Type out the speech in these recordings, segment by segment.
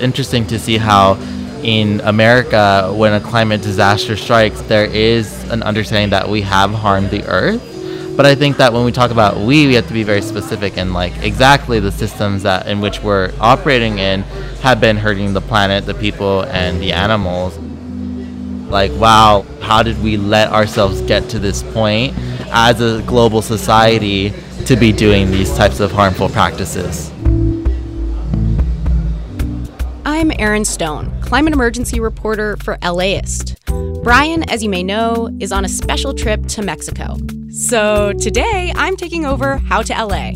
Interesting to see how in America, when a climate disaster strikes, there is an understanding that we have harmed the earth. But I think that when we talk about we, we have to be very specific and like exactly the systems that in which we're operating in have been hurting the planet, the people, and the animals. Like, wow, how did we let ourselves get to this point as a global society to be doing these types of harmful practices? I'm Erin Stone, climate emergency reporter for LAist. Brian, as you may know, is on a special trip to Mexico. So today I'm taking over How to LA.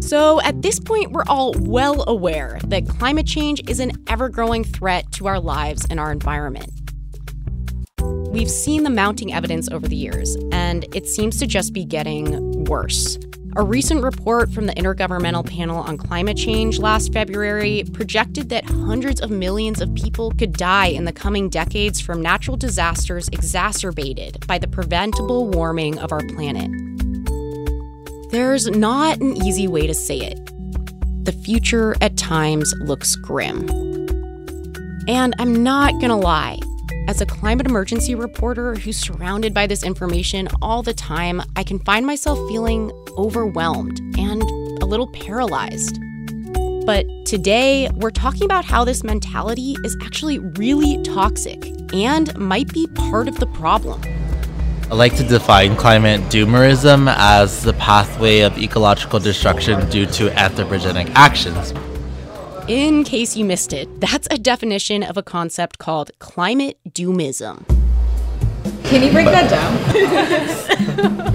So at this point, we're all well aware that climate change is an ever growing threat to our lives and our environment. We've seen the mounting evidence over the years, and it seems to just be getting worse. A recent report from the Intergovernmental Panel on Climate Change last February projected that hundreds of millions of people could die in the coming decades from natural disasters exacerbated by the preventable warming of our planet. There's not an easy way to say it. The future at times looks grim. And I'm not gonna lie, as a climate emergency reporter who's surrounded by this information all the time, I can find myself feeling overwhelmed and a little paralyzed. But today, we're talking about how this mentality is actually really toxic and might be part of the problem. I like to define climate doomerism as the pathway of ecological destruction due to anthropogenic actions. In case you missed it, that's a definition of a concept called climate doomism. Can you break that down?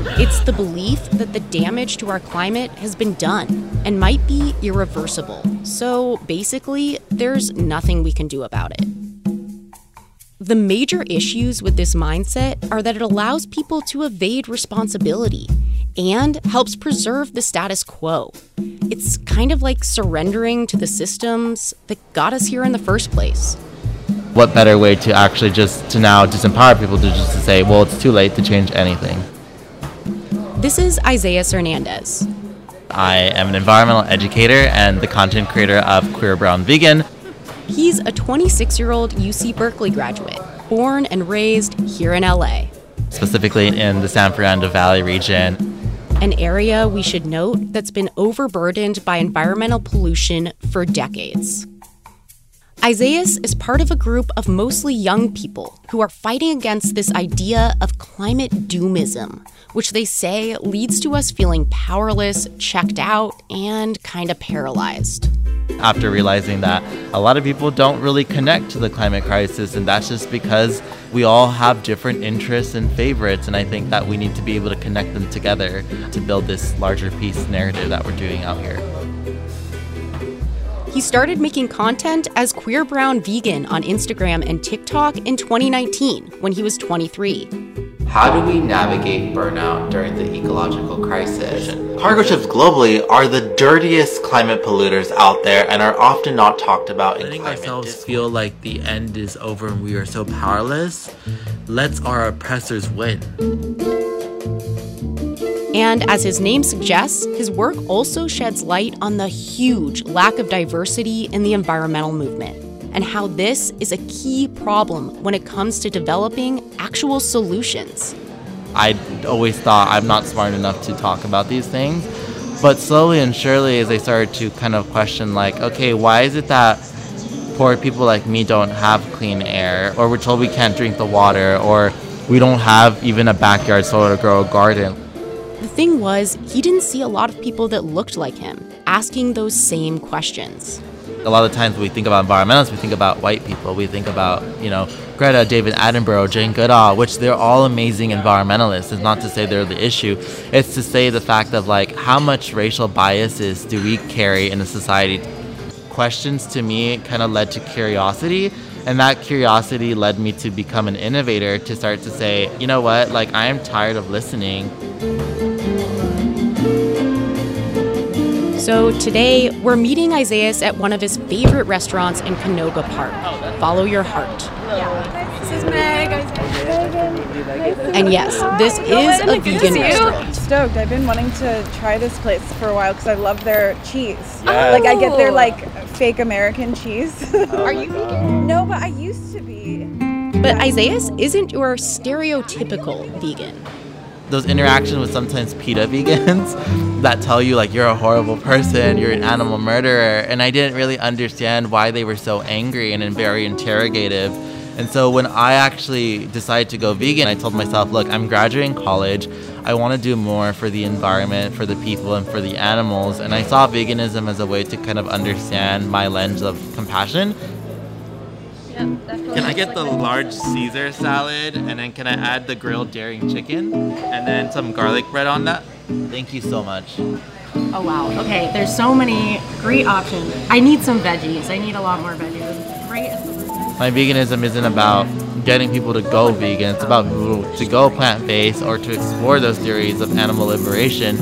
it's the belief that the damage to our climate has been done and might be irreversible. So basically, there's nothing we can do about it. The major issues with this mindset are that it allows people to evade responsibility and helps preserve the status quo. It's kind of like surrendering to the systems that got us here in the first place. What better way to actually just to now disempower people to just to say, well, it's too late to change anything. This is Isaias Hernandez. I am an environmental educator and the content creator of Queer Brown Vegan. He's a 26 year old UC Berkeley graduate, born and raised here in LA. Specifically in the San Fernando Valley region. An area we should note that's been overburdened by environmental pollution for decades. Isaias is part of a group of mostly young people who are fighting against this idea of climate doomism, which they say leads to us feeling powerless, checked out, and kind of paralyzed. After realizing that a lot of people don't really connect to the climate crisis, and that's just because we all have different interests and favorites, and I think that we need to be able to connect them together to build this larger peace narrative that we're doing out here. He started making content as Queer Brown Vegan on Instagram and TikTok in 2019 when he was 23. How do we navigate burnout during the ecological crisis? Cargo ships globally are the dirtiest climate polluters out there and are often not talked about in Letting climate ourselves discourse. feel like the end is over and we are so powerless lets our oppressors win. And as his name suggests, his work also sheds light on the huge lack of diversity in the environmental movement and how this is a key problem when it comes to developing actual solutions. I always thought I'm not smart enough to talk about these things, but slowly and surely, as I started to kind of question, like, okay, why is it that poor people like me don't have clean air, or we're told we can't drink the water, or we don't have even a backyard so to grow a garden? The thing was, he didn't see a lot of people that looked like him asking those same questions. A lot of times we think about environmentalists, we think about white people. We think about, you know, Greta, David Attenborough, Jane Goodall, which they're all amazing environmentalists. It's not to say they're the issue. It's to say the fact of like how much racial biases do we carry in a society. Questions to me kind of led to curiosity and that curiosity led me to become an innovator to start to say, you know what, like I am tired of listening. So today, we're meeting Isaias at one of his favorite restaurants in Canoga Park. Follow your heart. This is Meg. And yes, this is a vegan restaurant. Stoked. I've been wanting to try this place for a while because I love their cheese. Like I get their oh. like fake American cheese. Are you vegan? no, but I used to be. But Isaias isn't your stereotypical vegan. Those interactions with sometimes PETA vegans that tell you like you're a horrible person, you're an animal murderer, and I didn't really understand why they were so angry and very interrogative. And so when I actually decided to go vegan, I told myself, look, I'm graduating college. I want to do more for the environment, for the people, and for the animals. And I saw veganism as a way to kind of understand my lens of compassion. Can I get the large Caesar salad and then can I add the grilled daring chicken and then some garlic bread on that? Thank you so much. Oh wow. Okay, there's so many great options. I need some veggies. I need a lot more veggies. Great. My veganism isn't about getting people to go vegan. It's about to go plant-based or to explore those theories of animal liberation.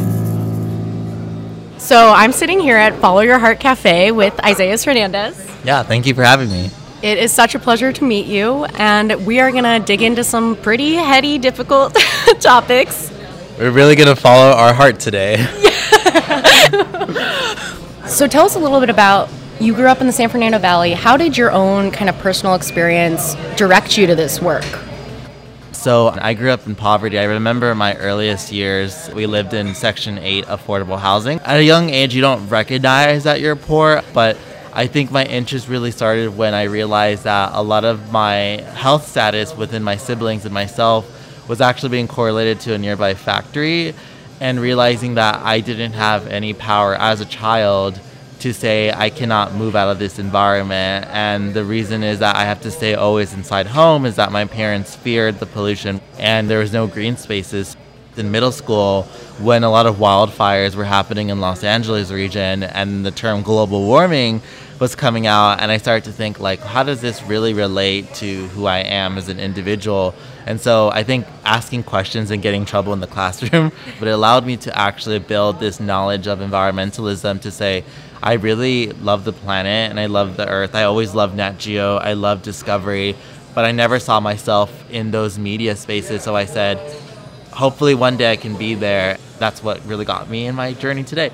So I'm sitting here at Follow Your Heart Cafe with Isaias Hernandez. Yeah, thank you for having me. It is such a pleasure to meet you, and we are gonna dig into some pretty heady, difficult topics. We're really gonna follow our heart today. So tell us a little bit about you grew up in the San Fernando Valley. How did your own kind of personal experience direct you to this work? So I grew up in poverty. I remember my earliest years. We lived in Section 8 affordable housing. At a young age, you don't recognize that you're poor, but I think my interest really started when I realized that a lot of my health status within my siblings and myself was actually being correlated to a nearby factory and realizing that I didn't have any power as a child to say I cannot move out of this environment. And the reason is that I have to stay always inside home is that my parents feared the pollution and there was no green spaces. In middle school, when a lot of wildfires were happening in Los Angeles region and the term global warming was coming out and I started to think like how does this really relate to who I am as an individual? And so I think asking questions and getting trouble in the classroom but it allowed me to actually build this knowledge of environmentalism to say I really love the planet and I love the earth. I always loved Nat Geo. I love discovery. But I never saw myself in those media spaces. So I said hopefully one day I can be there that's what really got me in my journey today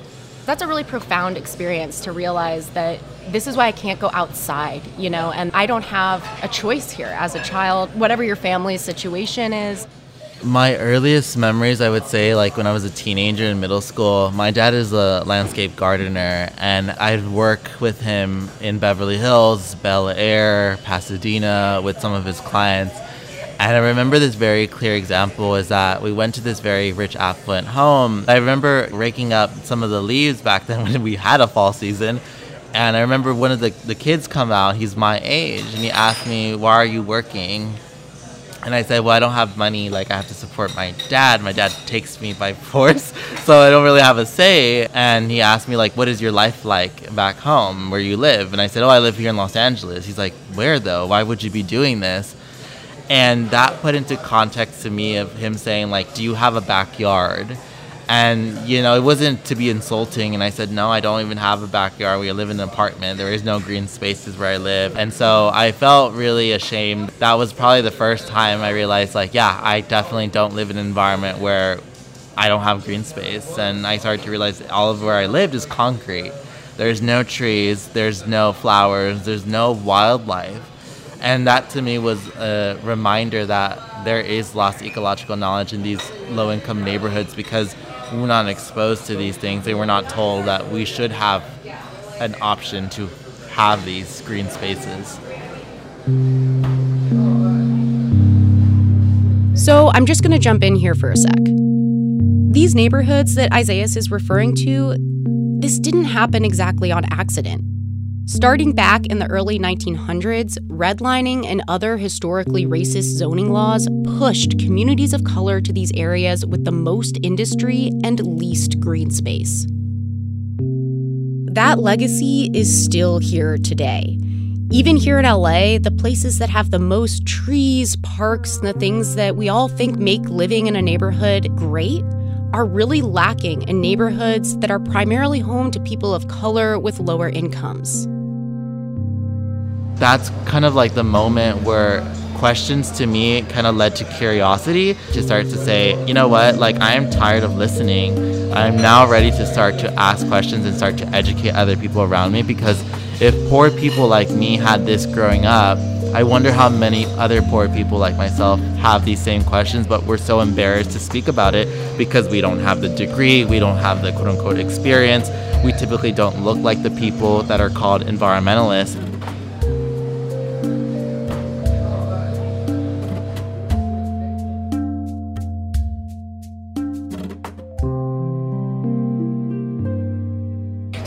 That's a really profound experience to realize that this is why I can't go outside, you know, and I don't have a choice here as a child, whatever your family's situation is. My earliest memories, I would say, like when I was a teenager in middle school, my dad is a landscape gardener, and I'd work with him in Beverly Hills, Bel Air, Pasadena with some of his clients. And I remember this very clear example is that we went to this very rich, affluent home. I remember raking up some of the leaves back then when we had a fall season. And I remember one of the, the kids come out, he's my age, and he asked me, Why are you working? And I said, Well, I don't have money. Like, I have to support my dad. My dad takes me by force, so I don't really have a say. And he asked me, like, What is your life like back home where you live? And I said, Oh, I live here in Los Angeles. He's like, Where though? Why would you be doing this? And that put into context to me of him saying, like, Do you have a backyard? And, you know, it wasn't to be insulting. And I said, no, I don't even have a backyard. We live in an apartment. There is no green spaces where I live. And so I felt really ashamed. That was probably the first time I realized, like, yeah, I definitely don't live in an environment where I don't have green space. And I started to realize all of where I lived is concrete. There's no trees, there's no flowers, there's no wildlife. And that to me was a reminder that there is lost ecological knowledge in these low income neighborhoods because we were not exposed to these things. They were not told that we should have an option to have these green spaces. So I'm just going to jump in here for a sec. these neighborhoods that Isaias is referring to, this didn't happen exactly on accident. Starting back in the early 1900s, redlining and other historically racist zoning laws pushed communities of color to these areas with the most industry and least green space. That legacy is still here today. Even here in LA, the places that have the most trees, parks, and the things that we all think make living in a neighborhood great are really lacking in neighborhoods that are primarily home to people of color with lower incomes that's kind of like the moment where questions to me kind of led to curiosity to start to say, you know what, like I am tired of listening. I'm now ready to start to ask questions and start to educate other people around me because if poor people like me had this growing up, I wonder how many other poor people like myself have these same questions, but we're so embarrassed to speak about it because we don't have the degree, we don't have the quote unquote experience, we typically don't look like the people that are called environmentalists.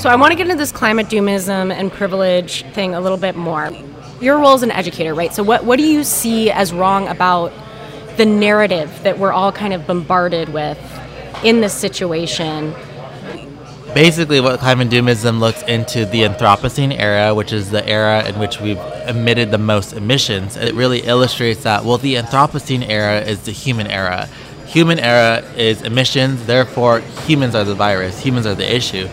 So I want to get into this climate doomism and privilege thing a little bit more. Your role as an educator, right? So what what do you see as wrong about the narrative that we're all kind of bombarded with in this situation? Basically, what climate doomism looks into the Anthropocene era, which is the era in which we've emitted the most emissions. It really illustrates that, well, the Anthropocene era is the human era. Human era is emissions, therefore, humans are the virus, humans are the issue.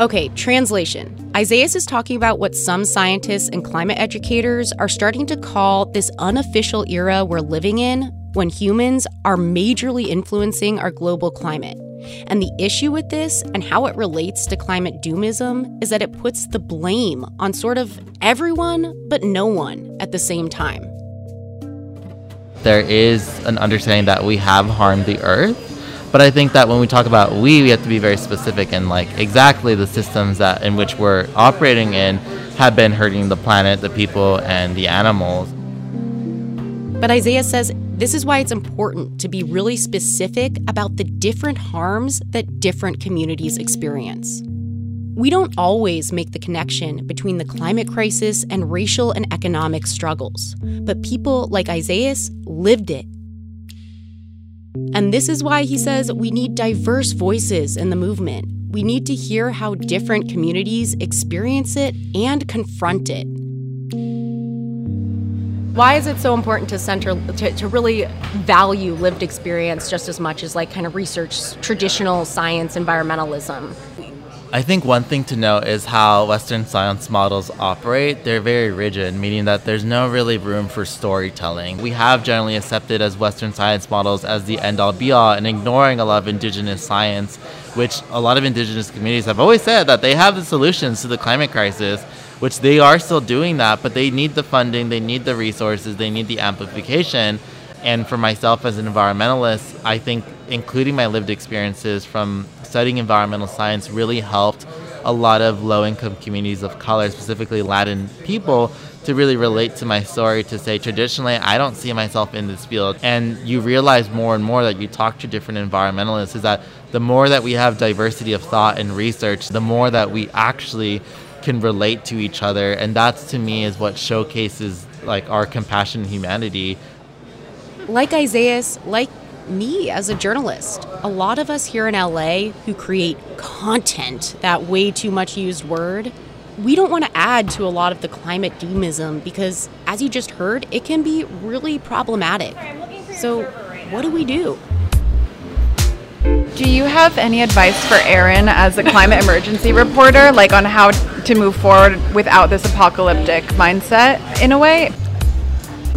Okay, translation. Isaias is talking about what some scientists and climate educators are starting to call this unofficial era we're living in when humans are majorly influencing our global climate. And the issue with this and how it relates to climate doomism is that it puts the blame on sort of everyone but no one at the same time. There is an understanding that we have harmed the earth but I think that when we talk about we, we have to be very specific and like exactly the systems that in which we're operating in have been hurting the planet, the people, and the animals. But Isaias says this is why it's important to be really specific about the different harms that different communities experience. We don't always make the connection between the climate crisis and racial and economic struggles, but people like Isaias lived it and this is why he says we need diverse voices in the movement. We need to hear how different communities experience it and confront it. Why is it so important to center to, to really value lived experience just as much as like kind of research traditional science environmentalism? I think one thing to note is how Western science models operate. They're very rigid, meaning that there's no really room for storytelling. We have generally accepted as Western science models as the end all be all and ignoring a lot of indigenous science, which a lot of indigenous communities have always said that they have the solutions to the climate crisis, which they are still doing that, but they need the funding, they need the resources, they need the amplification. And for myself as an environmentalist, I think including my lived experiences from studying environmental science really helped a lot of low income communities of color, specifically Latin people, to really relate to my story to say traditionally I don't see myself in this field. And you realize more and more that you talk to different environmentalists is that the more that we have diversity of thought and research, the more that we actually can relate to each other. And that's to me is what showcases like our compassion and humanity. Like Isaias, like me as a journalist. A lot of us here in LA who create content, that way too much used word, we don't want to add to a lot of the climate doomism because, as you just heard, it can be really problematic. So, what do we do? Do you have any advice for Erin as a climate emergency reporter, like on how to move forward without this apocalyptic mindset in a way?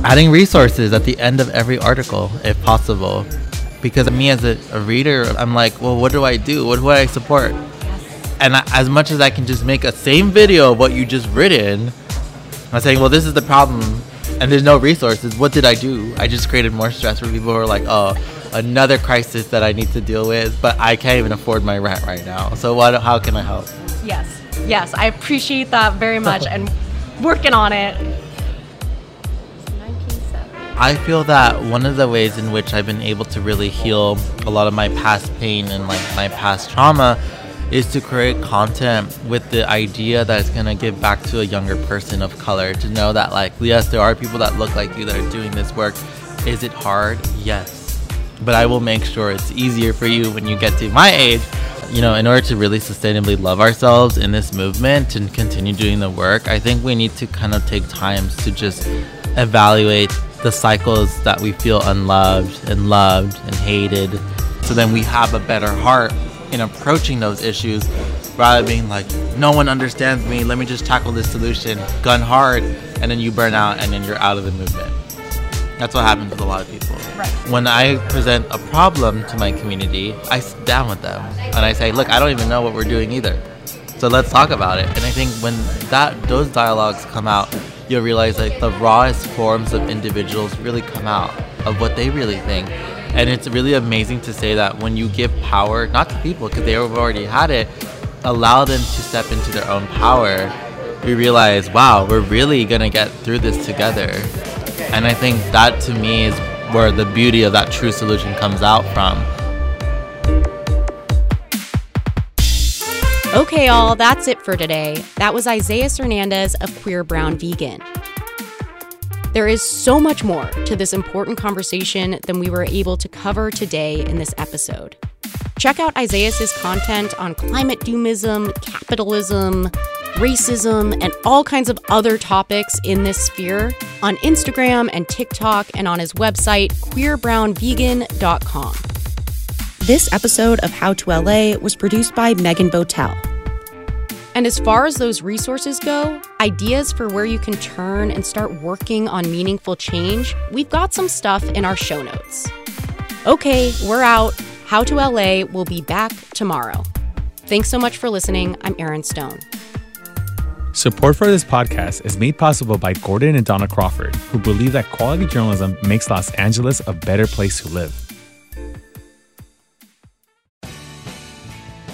Adding resources at the end of every article if possible. Because me as a, a, reader i'm like well what do i do? What do i support? And I, as much as i can just make a same video of what you just written i'm saying well this is the problem and there's no resources. What did i do? I just created more stress for people who are like oh another crisis that i need to deal with but i can't even afford my rent right now. So what how can i help? Yes. Yes i appreciate that very much and working on it I feel that one of the ways in which I've been able to really heal a lot of my past pain and like my past trauma is to create content with the idea that it's gonna give back to a younger person of color. To know that like yes there are people that look like you that are doing this work. Is it hard? Yes. But i will make sure it's easier for you when you get to my age you know in order to really sustainably love ourselves in this movement and continue doing the work i think we need to kind of take times to just evaluate the cycles that we feel unloved and loved and hated so then we have a better heart in approaching those issues rather than being like, no one understands me, let me just tackle this solution, gun hard, and then you burn out and then you're out of the movement. That's what happens with a lot of people. Right. When I present a problem to my community, I sit down with them and I say, look, I don't even know what we're doing either. So let's talk about it. And I think when that those dialogues come out, you'll realize like the rawest forms of individuals really come out of what they really think and it's really amazing to say that when you give power, not to people because they have already had it, allow them to step into their own power, we realize, wow, we're really to get through this together. And I think that to me is where the beauty of that true solution comes out from. Okay, all, that's it for today. That was Isaias Hernandez of Queer Brown Vegan. There is so much more to this important conversation than we were able to cover today in this episode. Check out Isaiah's content on climate doomism, capitalism, racism, and all kinds of other topics in this sphere on Instagram and TikTok and on his website, queerbrownvegan.com. This episode of How to LA was produced by Megan Botel. And as far as those resources go, ideas for where you can turn and start working on meaningful change, we've got some stuff in our show notes. Okay, we're out. How to LA will be back tomorrow. Thanks so much for listening. I'm Erin Stone. Support for this podcast is made possible by Gordon and Donna Crawford, who believe that quality journalism makes Los Angeles a better place to live.